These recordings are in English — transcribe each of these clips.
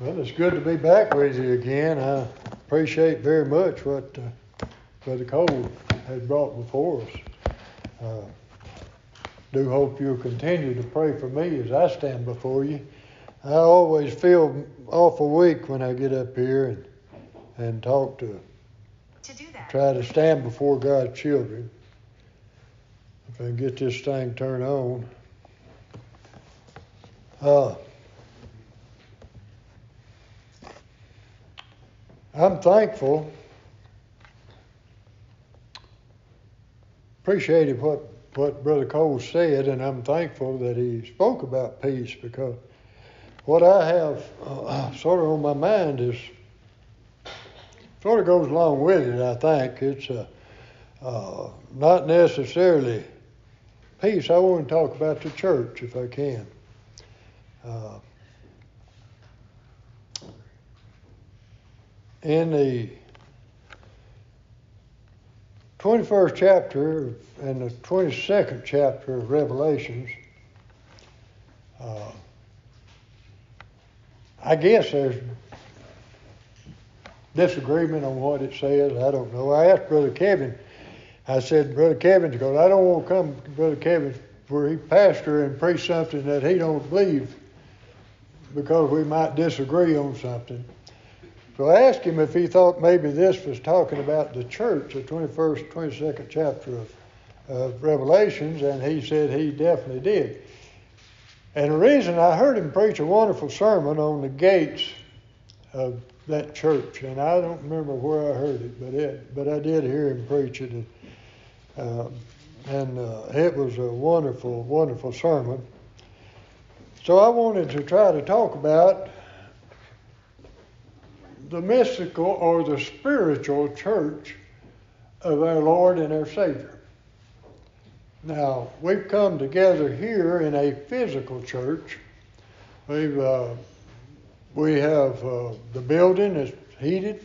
Well, it's good to be back with you again. I appreciate very much what uh, Brother Cole has brought before us. Uh, do hope you'll continue to pray for me as I stand before you. I always feel awful weak when I get up here and, and talk to, To do that, try to stand before God's children. If I can get this thing turned on. Uh, I'm thankful. Appreciated what, what Brother Cole said, and I'm thankful that he spoke about peace because what I have uh, sort of on my mind is sort of goes along with it. I think it's uh, uh, not necessarily peace. I want to talk about the church if I can. Uh, in the 21st chapter and the 22nd chapter of Revelations, uh, I guess there's disagreement on what it says. I don't know. I asked Brother Kevin, I said, Brother Kevin, because I don't want to come Brother Kevin where he pastor and preach something that he don't believe because we might disagree on something. So I asked him if he thought maybe this was talking about the church, the 21st, 22nd chapter of, of Revelations, and he said he definitely did. And the reason I heard him preach a wonderful sermon on the gates of that church, and I don't remember where I heard it, but it, but I did hear him preach it, and, um, and uh, it was a wonderful, wonderful sermon. So I wanted to try to talk about the mystical or the spiritual church of our Lord and our Savior. Now, we've come together here in a physical church. We've, uh, we have uh, the building is heated,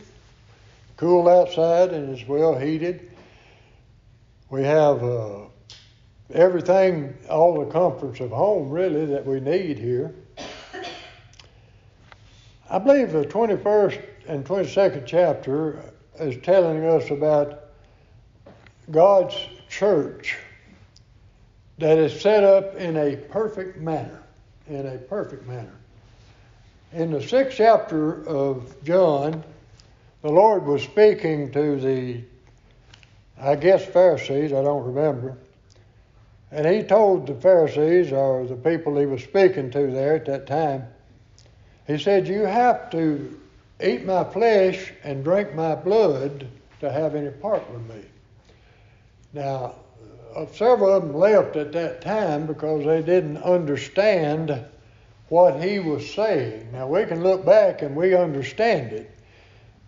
cool outside, and is well heated. We have uh, everything, all the comforts of home, really, that we need here. I believe the 21st and 22nd chapter is telling us about God's church that is set up in a perfect manner. In a perfect manner. In the sixth chapter of John, the Lord was speaking to the, I guess, Pharisees, I don't remember. And he told the Pharisees, or the people he was speaking to there at that time, he said, You have to eat my flesh and drink my blood to have any part with me. Now, uh, several of them left at that time because they didn't understand what he was saying. Now, we can look back and we understand it,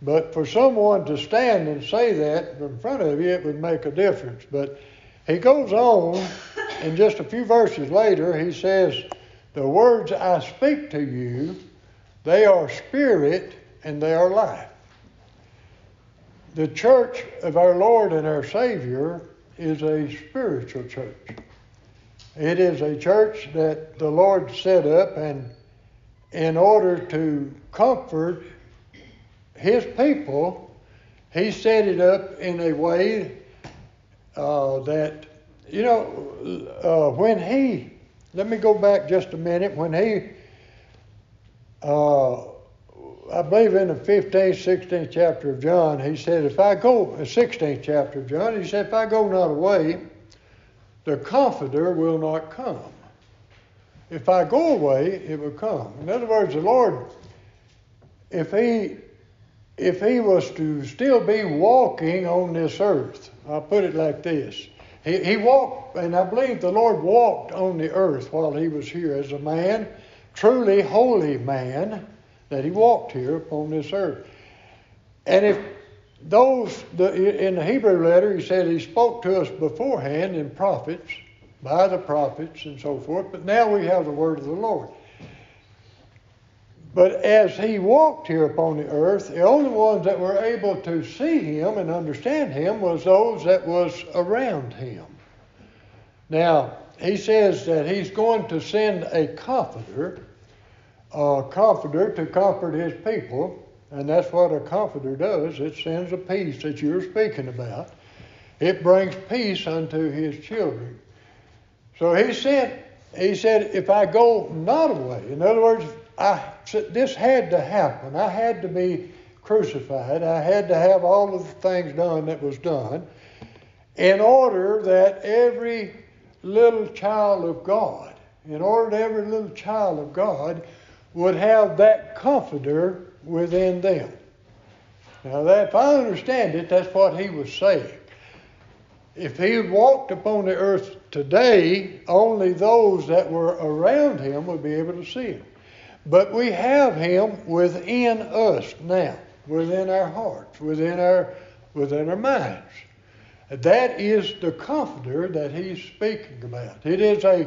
but for someone to stand and say that in front of you, it would make a difference. But he goes on, and just a few verses later, he says, The words I speak to you, they are spirit and they are life. The church of our Lord and our Savior is a spiritual church. It is a church that the Lord set up, and in order to comfort His people, He set it up in a way uh, that, you know, uh, when He, let me go back just a minute, when He, uh, I believe in the 15th, 16th chapter of John, He said, if I go, the 16th chapter of John, He said, if I go not away, the Comforter will not come. If I go away, it will come. In other words, the Lord, if He if He was to still be walking on this earth, I'll put it like this. He, he walked, and I believe the Lord walked on the earth while He was here as a man, truly holy man, that He walked here upon this earth. And if those the, in the Hebrew letter, he said he spoke to us beforehand in prophets, by the prophets and so forth. But now we have the word of the Lord. But as he walked here upon the earth, the only ones that were able to see him and understand him was those that was around him. Now he says that he's going to send a comforter a comforter to comfort his people, and that's what a comforter does. It sends a peace that you're speaking about. It brings peace unto his children. So he said, he said, if I go not away, in other words, I, this had to happen. I had to be crucified. I had to have all of the things done that was done in order that every little child of God, in order that every little child of God would have that comforter within them. Now, that, if I understand it, that's what he was saying. If he walked upon the earth today, only those that were around him would be able to see him. But we have him within us now, within our hearts, within our, within our minds. That is the comforter that he's speaking about. It is a,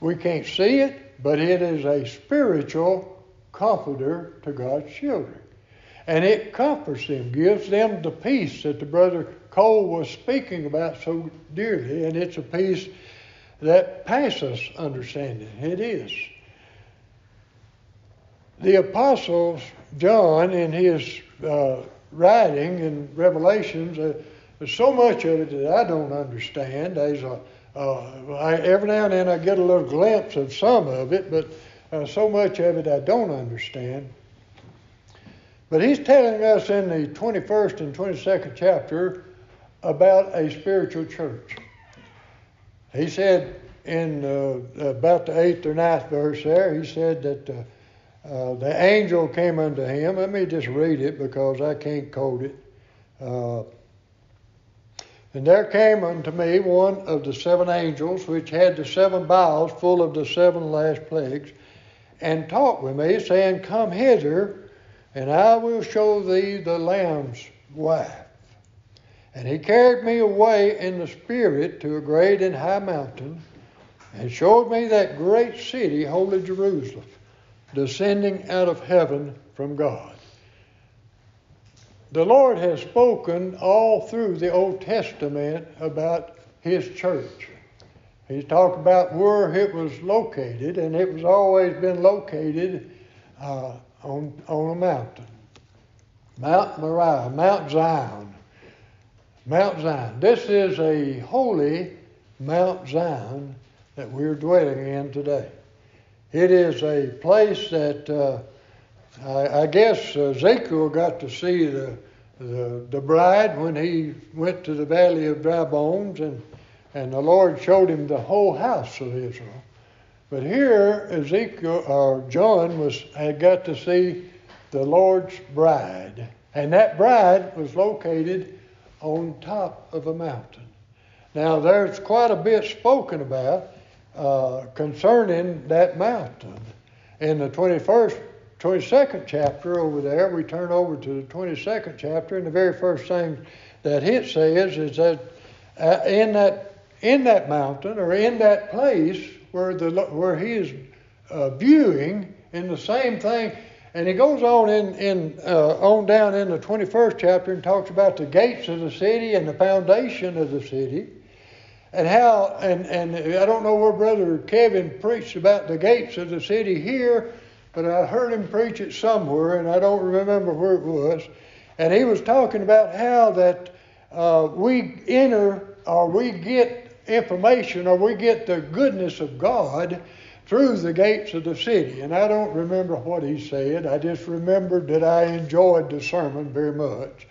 we can't see it, but it is a spiritual comforter to God's children. And it comforts them, gives them the peace that the brother Cole was speaking about so dearly, and it's a peace that passes understanding. It is. The apostles, John, in his uh, writing in Revelations, uh, there's so much of it that I don't understand. There's a, uh, I, every now and then I get a little glimpse of some of it, but uh, so much of it I don't understand. But he's telling us in the 21st and 22nd chapter about a spiritual church. He said in uh, about the eighth or ninth verse there, he said that uh, uh, the angel came unto him. Let me just read it because I can't quote it. And there came unto me one of the seven angels, which had the seven vials full of the seven last plagues, and talked with me, saying, Come hither, and I will show thee the Lamb's wife. And he carried me away in the Spirit to a great and high mountain, and showed me that great city, holy Jerusalem, descending out of heaven from God the Lord has spoken all through the Old Testament about His church. He's talked about where it was located, and it was always been located uh, on, on a mountain. Mount Moriah, Mount Zion. Mount Zion. This is a holy Mount Zion that we're dwelling in today. It is a place that uh, I, I guess Ezekiel got to see the, the, the bride when he went to the valley of dry bones, and, and the Lord showed him the whole house of Israel. But here, Ezekiel or John was had got to see the Lord's bride, and that bride was located on top of a mountain. Now, there's quite a bit spoken about uh, concerning that mountain. In the 21st 22nd chapter over there, we turn over to the 22nd chapter, and the very first thing that it says is that uh, in that in that mountain or in that place where the where he is uh, viewing in the same thing, and he goes on in in uh, on down in the 21st chapter and talks about the gates of the city and the foundation of the city. And how, and, and I don't know where Brother Kevin preached about the gates of the city here, but I heard him preach it somewhere, and I don't remember where it was. And he was talking about how that uh, we enter or we get information or we get the goodness of God through the gates of the city. And I don't remember what he said. I just remembered that I enjoyed the sermon very much.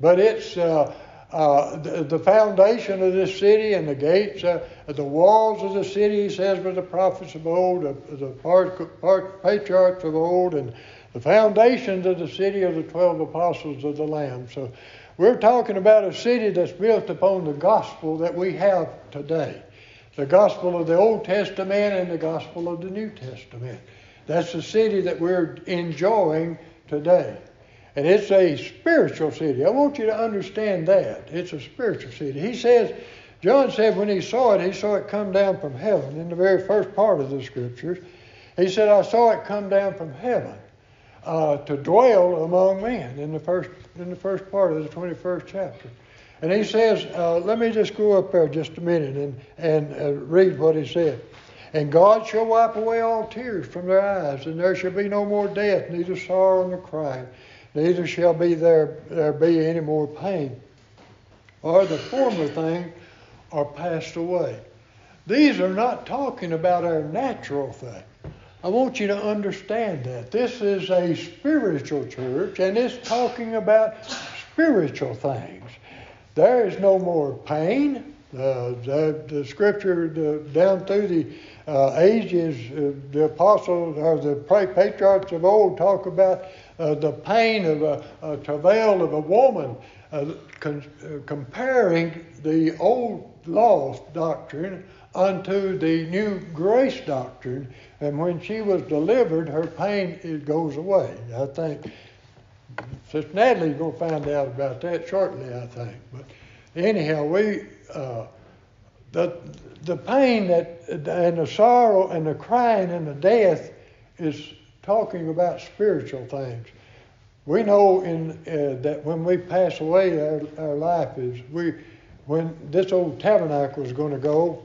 But it's uh, uh, the, the, foundation of this city and the gates, uh, the walls of the city, he says, were the prophets of old, the, the part, part, patriarchs of old, and the foundations of the city of the 12 apostles of the Lamb. So we're talking about a city that's built upon the gospel that we have today the gospel of the Old Testament and the gospel of the New Testament. That's the city that we're enjoying today. And it's a spiritual city. I want you to understand that. It's a spiritual city. He says, John said when he saw it, he saw it come down from heaven in the very first part of the scriptures. He said, I saw it come down from heaven uh, to dwell among men in the first in the first part of the 21st chapter. And he says, uh, let me just go up there just a minute and, and uh, read what he said. And God shall wipe away all tears from their eyes, and there shall be no more death, neither sorrow nor crying, neither shall be there, there be any more pain. Or the former thing are passed away. These are not talking about our natural thing. I want you to understand that. This is a spiritual church, and it's talking about spiritual things. There is no more pain. Uh, the, the, scripture the, down through the uh, ages, uh, the apostles or the patriarchs of old talk about uh, the pain of a, a, travail of a woman, uh, con- uh, comparing the old law doctrine unto the new grace doctrine. And when she was delivered, her pain it goes away. I think Sister Natalie's going to find out about that shortly, I think. But anyhow, we uh, the the pain that and the sorrow and the crying and the death is talking about spiritual things. We know in uh, that when we pass away, our, our life is we when this old tabernacle is going to go,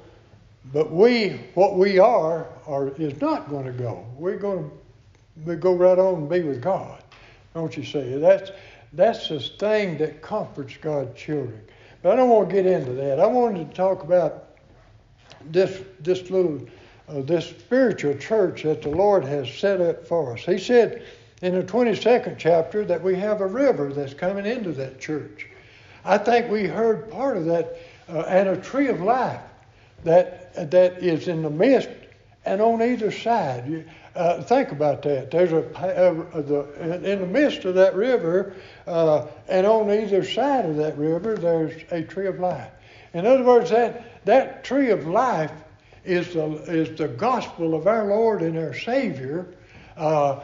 but we what we are are is not going to go. We're going to we go right on and be with God. Don't you see? That's that's the thing that comforts God's children. But I don't want to get into that. I wanted to talk about this this little uh, this spiritual church that the Lord has set up for us. He said in the 22nd chapter that we have a river that's coming into that church. I think we heard part of that, uh, and a tree of life that that is in the midst and on either side. Uh, think about that. There's a, a, the, in the midst of that river, uh, and on either side of that river, there's a tree of life. In other words, that that tree of life is the is the gospel of our Lord and our Savior. Uh,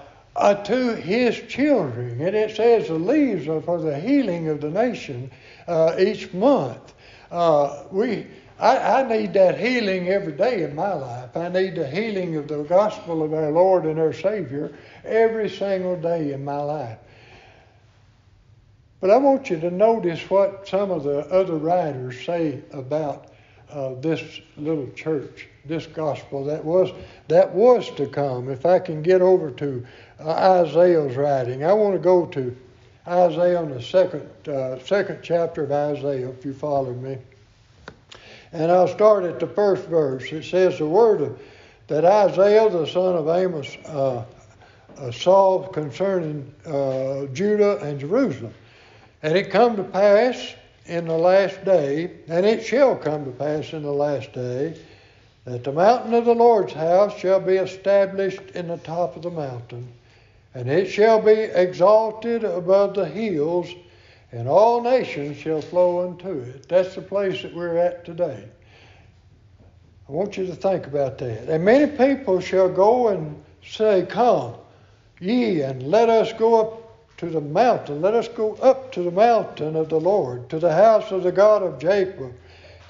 to his children. And it says the leaves are for the healing of the nation uh, each month. Uh, we, I, I, need that healing every day in my life. I need the healing of the gospel of our Lord and our Savior every single day in my life. But I want you to notice what some of the other writers say about uh, this little church, this gospel that was that was to come. If I can get over to uh, Isaiah's writing, I want to go to Isaiah in the second uh, second chapter of Isaiah. If you follow me, and I'll start at the first verse. It says the word that Isaiah the son of Amos uh, uh, saw concerning uh, Judah and Jerusalem, and it come to pass in the last day, and it shall come to pass in the last day, that the mountain of the Lord's house shall be established in the top of the mountain, and it shall be exalted above the hills, and all nations shall flow unto it. That's the place that we're at today. I want you to think about that. And many people shall go and say, Come, ye, and let us go up to the mountain. Let us go up to the mountain of the Lord, to the house of the God of Jacob.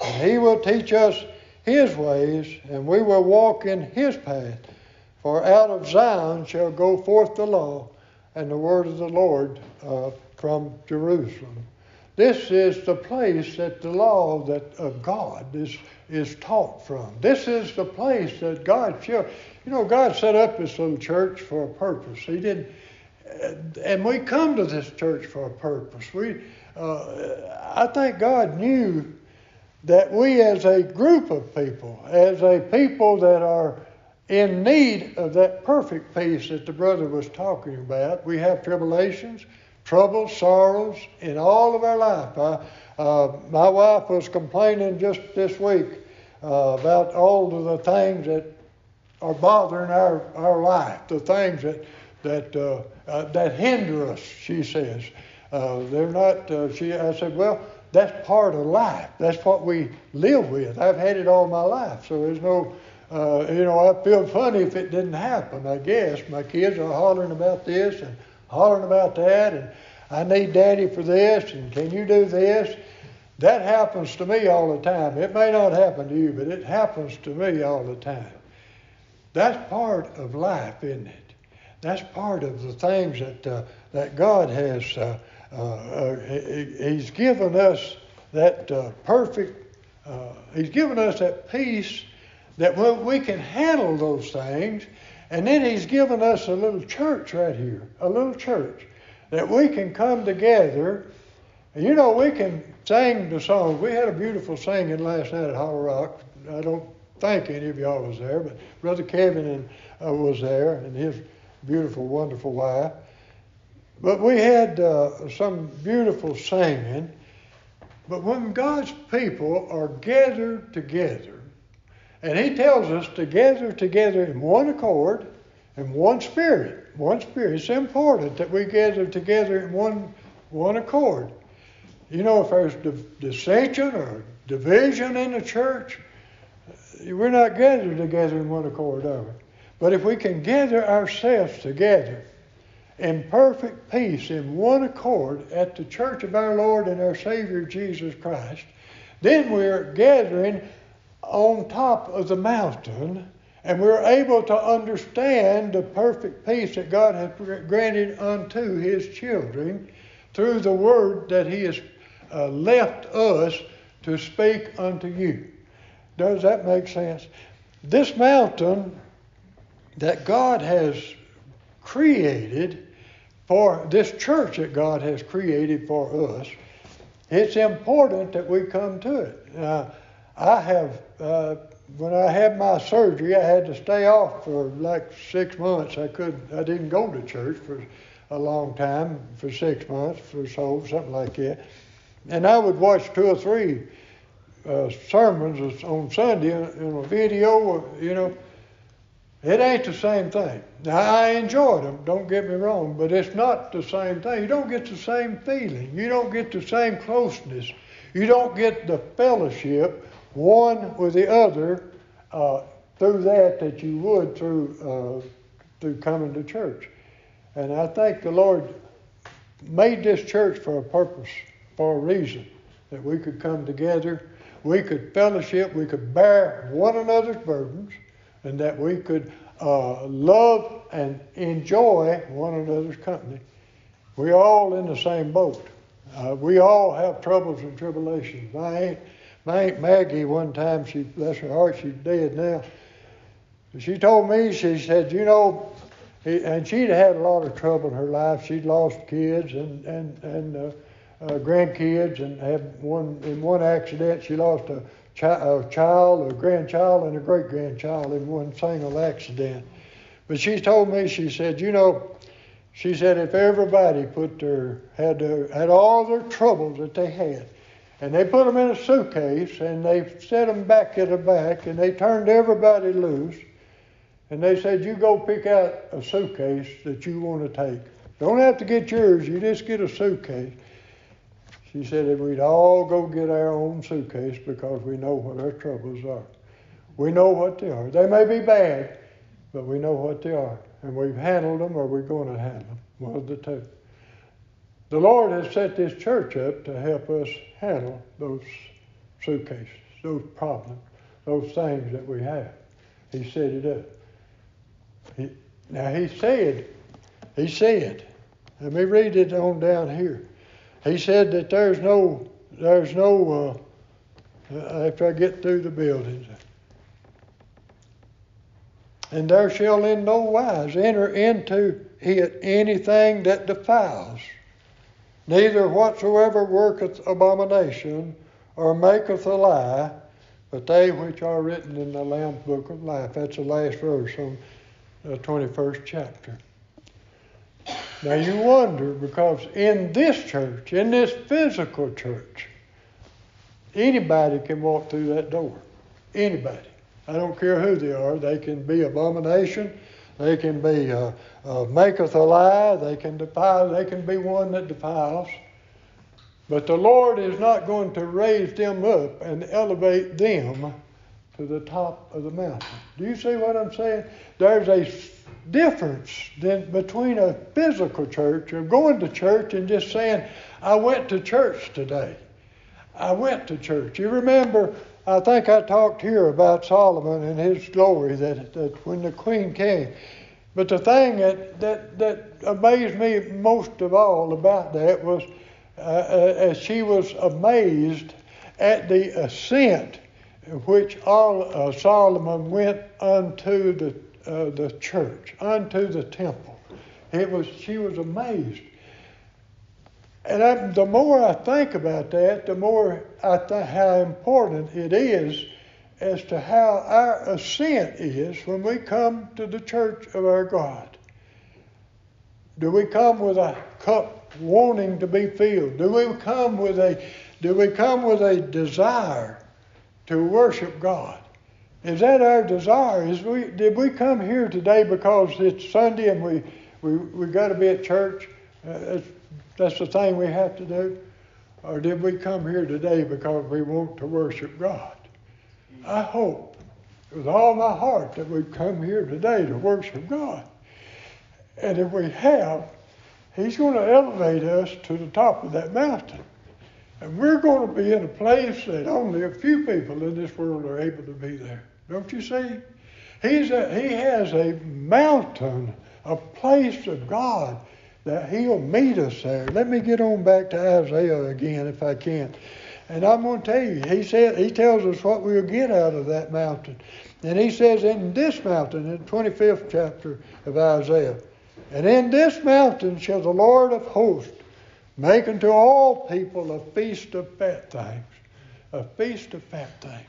And he will teach us his ways, and we will walk in his path. For out of Zion shall go forth the law and the word of the Lord uh, from Jerusalem. This is the place that the law that of God is is taught from. This is the place that God showed. You know, God set up this little church for a purpose. He did and we come to this church for a purpose. We, uh, I think God knew that we, as a group of people, as a people that are in need of that perfect peace that the brother was talking about, we have tribulations, troubles, sorrows in all of our life. I, uh, my wife was complaining just this week uh, about all of the things that are bothering our, our life, the things that that uh, uh, that hinder us. She says uh, they're not. Uh, she. I said, well, that's part of life. That's what we live with. I've had it all my life, so there's no. Uh, you know, I feel funny if it didn't happen. I guess my kids are hollering about this and hollering about that, and I need daddy for this, and can you do this? That happens to me all the time. It may not happen to you, but it happens to me all the time. That's part of life, isn't it? That's part of the things that uh, that God has. Uh, uh he's given us that uh, perfect. Uh, he's given us that peace that we can handle those things. And then He's given us a little church right here, a little church that we can come together. And you know, we can sing the songs. We had a beautiful singing last night at Hollow Rock. I don't think any of y'all was there, but Brother Kevin and, uh, was there, and his beautiful, wonderful wife. But we had uh, some beautiful singing. But when God's people are gathered together, and He tells us to gather together in one accord, in one spirit, one spirit. It's important that we gather together in one one accord. You know, if there's dissension or division in the church, we're not gathered together in one accord, are we? But if we can gather ourselves together in perfect peace, in one accord, at the church of our Lord and our Savior Jesus Christ, then we're gathering on top of the mountain and we're able to understand the perfect peace that God has granted unto His children through the word that He has uh, left us to speak unto you. Does that make sense? This mountain that God has created for this church that God has created for us, it's important that we come to it. I have, uh, when I had my surgery, I had to stay off for like six months. I couldn't, I didn't go to church for a long time, for six months or so, something like that. And I would watch two or three uh, sermons on Sunday in a video, you know, it ain't the same thing. Now, I enjoyed them, don't get me wrong, but it's not the same thing. You don't get the same feeling. You don't get the same closeness. You don't get the fellowship one with the other uh, through that that you would through, uh, through coming to church. And I think the Lord made this church for a purpose, for a reason, that we could come together, we could fellowship, we could bear one another's burdens, and that we could uh, love and enjoy one another's company. We're all in the same boat. Uh, we all have troubles and tribulations. I ain't, my Aunt Maggie, one time, she bless her heart, she's dead now. She told me, she said, you know, and she'd had a lot of trouble in her life. She'd lost kids and and and uh, uh, grandkids, and had one in one accident. She lost a a uh, child, a grandchild, and a great grandchild in one single accident. But she told me, she said, you know, she said if everybody put their had their, had all their troubles that they had, and they put them in a suitcase and they set them back at the back and they turned everybody loose, and they said you go pick out a suitcase that you want to take. Don't have to get yours. You just get a suitcase. She said that we'd all go get our own suitcase because we know what our troubles are. We know what they are. They may be bad, but we know what they are. And we've handled them or we're going to handle them. One of the two. The Lord has set this church up to help us handle those suitcases, those problems, those things that we have. He set it up. He, now he said, he said, let me read it on down here. He said that there's no, there's no, uh, after I get through the buildings, and there shall in no wise enter into it anything that defiles, neither whatsoever worketh abomination or maketh a lie, but they which are written in the Lamb's book of life. That's the last verse from the 21st chapter. Now you wonder because in this church, in this physical church, anybody can walk through that door. Anybody. I don't care who they are. They can be abomination. They can be uh, uh, maketh a lie. They can defile. They can be one that defiles. But the Lord is not going to raise them up and elevate them to the top of the mountain. Do you see what I'm saying? There's a difference than between a physical church or going to church and just saying, I went to church today. I went to church. You remember, I think I talked here about Solomon and his glory that, that when the queen came. But the thing that, that, that amazed me most of all about that was uh, uh, as she was amazed at the ascent in which all uh, Solomon went unto the uh, the church, unto the temple. It was she was amazed. And I, the more I think about that, the more I think how important it is as to how our ascent is when we come to the church of our God. Do we come with a cup wanting to be filled? Do we come with a do we come with a desire to worship God? Is that our desire? Is we did we come here today because it's Sunday and we we we got to be at church? Uh, that's, that's the thing we have to do, or did we come here today because we want to worship God? I hope with all my heart that we've come here today to worship God. And if we have, He's going to elevate us to the top of that mountain. And we're going to be in a place that only a few people in this world are able to be there. Don't you see? He's a, he has a mountain, a place of God that He'll meet us there. Let me get on back to Isaiah again if I can. And I'm going to tell you, he said he tells us what we'll get out of that mountain. And he says in this mountain, in the 25th chapter of Isaiah, and in this mountain shall the Lord of hosts make unto all people a feast of fat things, a feast of fat things,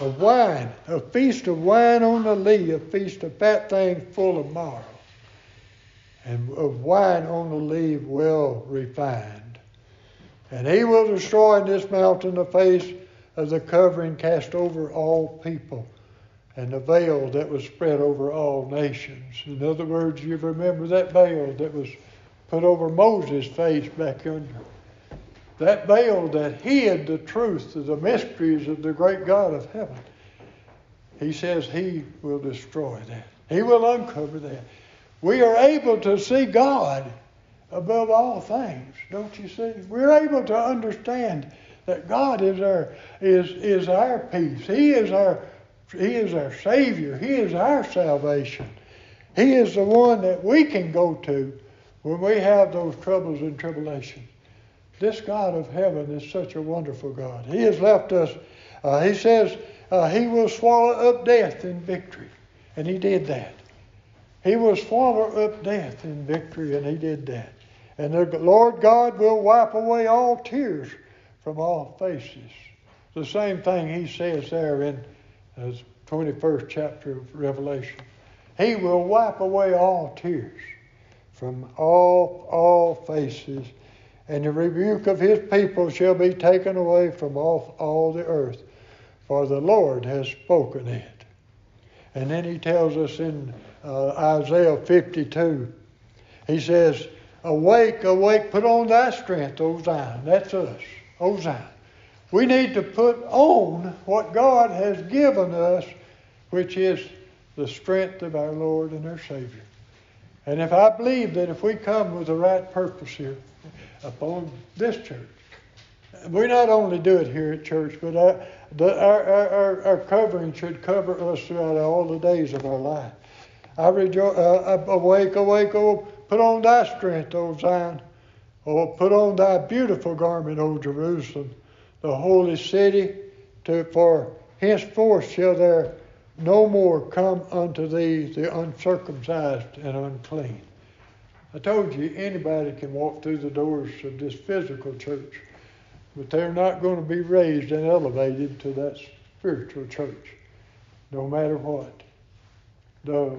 of wine, a feast of wine on the lea, a feast of fat things full of marrow, and of wine on the lea well refined. And he will destroy in this mountain the face of the covering cast over all people and the veil that was spread over all nations. In other words, you remember that veil that was put over Moses' face back under. That veil that hid the truth of the mysteries of the great God of heaven. He says he will destroy that. He will uncover that. We are able to see God above all things, don't you see? We're able to understand that God is our is is our peace. He is our he is our Savior. He is our salvation. He is the one that we can go to when we have those troubles and tribulations. This God of heaven is such a wonderful God. He has left us, uh, He says, uh, He will swallow up death in victory. And He did that. He will swallow up death in victory, and He did that. And the Lord God will wipe away all tears from all faces. The same thing He says there in the 21st chapter of Revelation. He will wipe away all tears from all, all faces, and the rebuke of his people shall be taken away from off all the earth, for the Lord has spoken it. And then he tells us in uh, Isaiah 52, he says, Awake, awake, put on thy strength, O Zion. That's us, O Zion. We need to put on what God has given us, which is the strength of our Lord and our Savior. And if I believe that if we come with the right purpose here upon this church, we not only do it here at church, but our, the, our, our, our, covering should cover us throughout all the days of our life. I rejoice, uh, awake, awake, oh, put on thy strength, O Zion. Oh, put on thy beautiful garment, O Jerusalem, the holy city, to, for henceforth shall there no more come unto thee the uncircumcised and unclean. I told you anybody can walk through the doors of this physical church, but they're not going to be raised and elevated to that spiritual church, no matter what. The,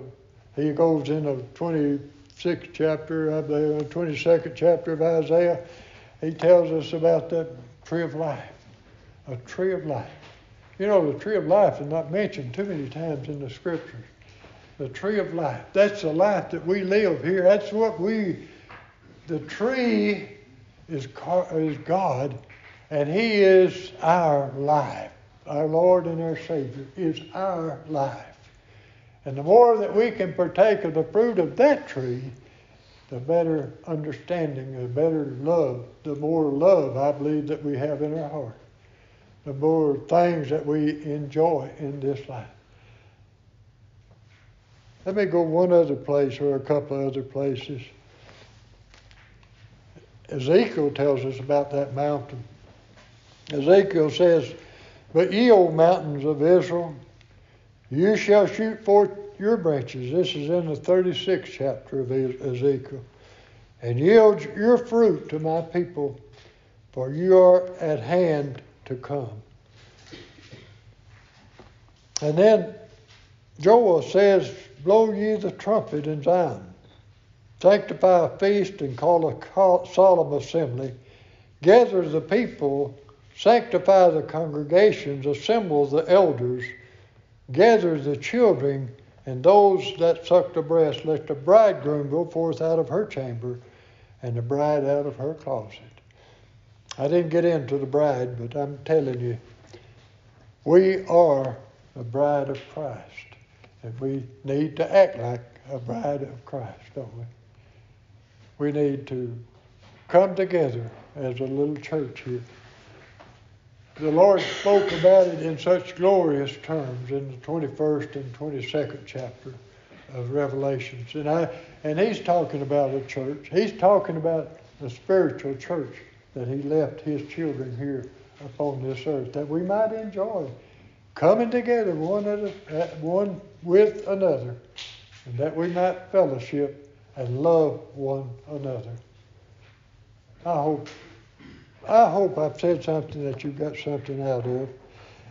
he goes in the 26th chapter of the 22nd chapter of Isaiah. He tells us about that tree of life, a tree of life. You know, the tree of life is not mentioned too many times in the scriptures. The tree of life. That's the life that we live here. That's what we, the tree is, is God, and He is our life. Our Lord and our Savior is our life. And the more that we can partake of the fruit of that tree, the better understanding, the better love, the more love I believe that we have in our heart the more things that we enjoy in this life. Let me go one other place or a couple other places. Ezekiel tells us about that mountain. Ezekiel says But ye, O mountains of Israel, you shall shoot forth your branches. This is in the 36th chapter of Ezekiel. And yield your fruit to my people, for you are at hand to come. And then Joel says, Blow ye the trumpet in Zion, sanctify a feast and call a solemn assembly, gather the people, sanctify the congregations, assemble the elders, gather the children and those that suck the breast, let the bridegroom go forth out of her chamber and the bride out of her closet. I didn't get into the bride, but I'm telling you, we are the bride of Christ. And we need to act like a bride of Christ, don't we? We need to come together as a little church here. The Lord spoke about it in such glorious terms in the 21st and 22nd chapter of Revelations. And, I, and He's talking about a church. He's talking about the spiritual church that He left His children here upon this earth, that we might enjoy coming together one, at one with another, and that we might fellowship and love one another. I hope, I hope I've said something that you've got something out of.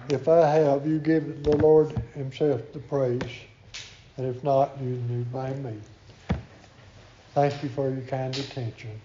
If I have, you give the Lord Himself the praise, and if not, you, you blame me. Thank you for your kind attention.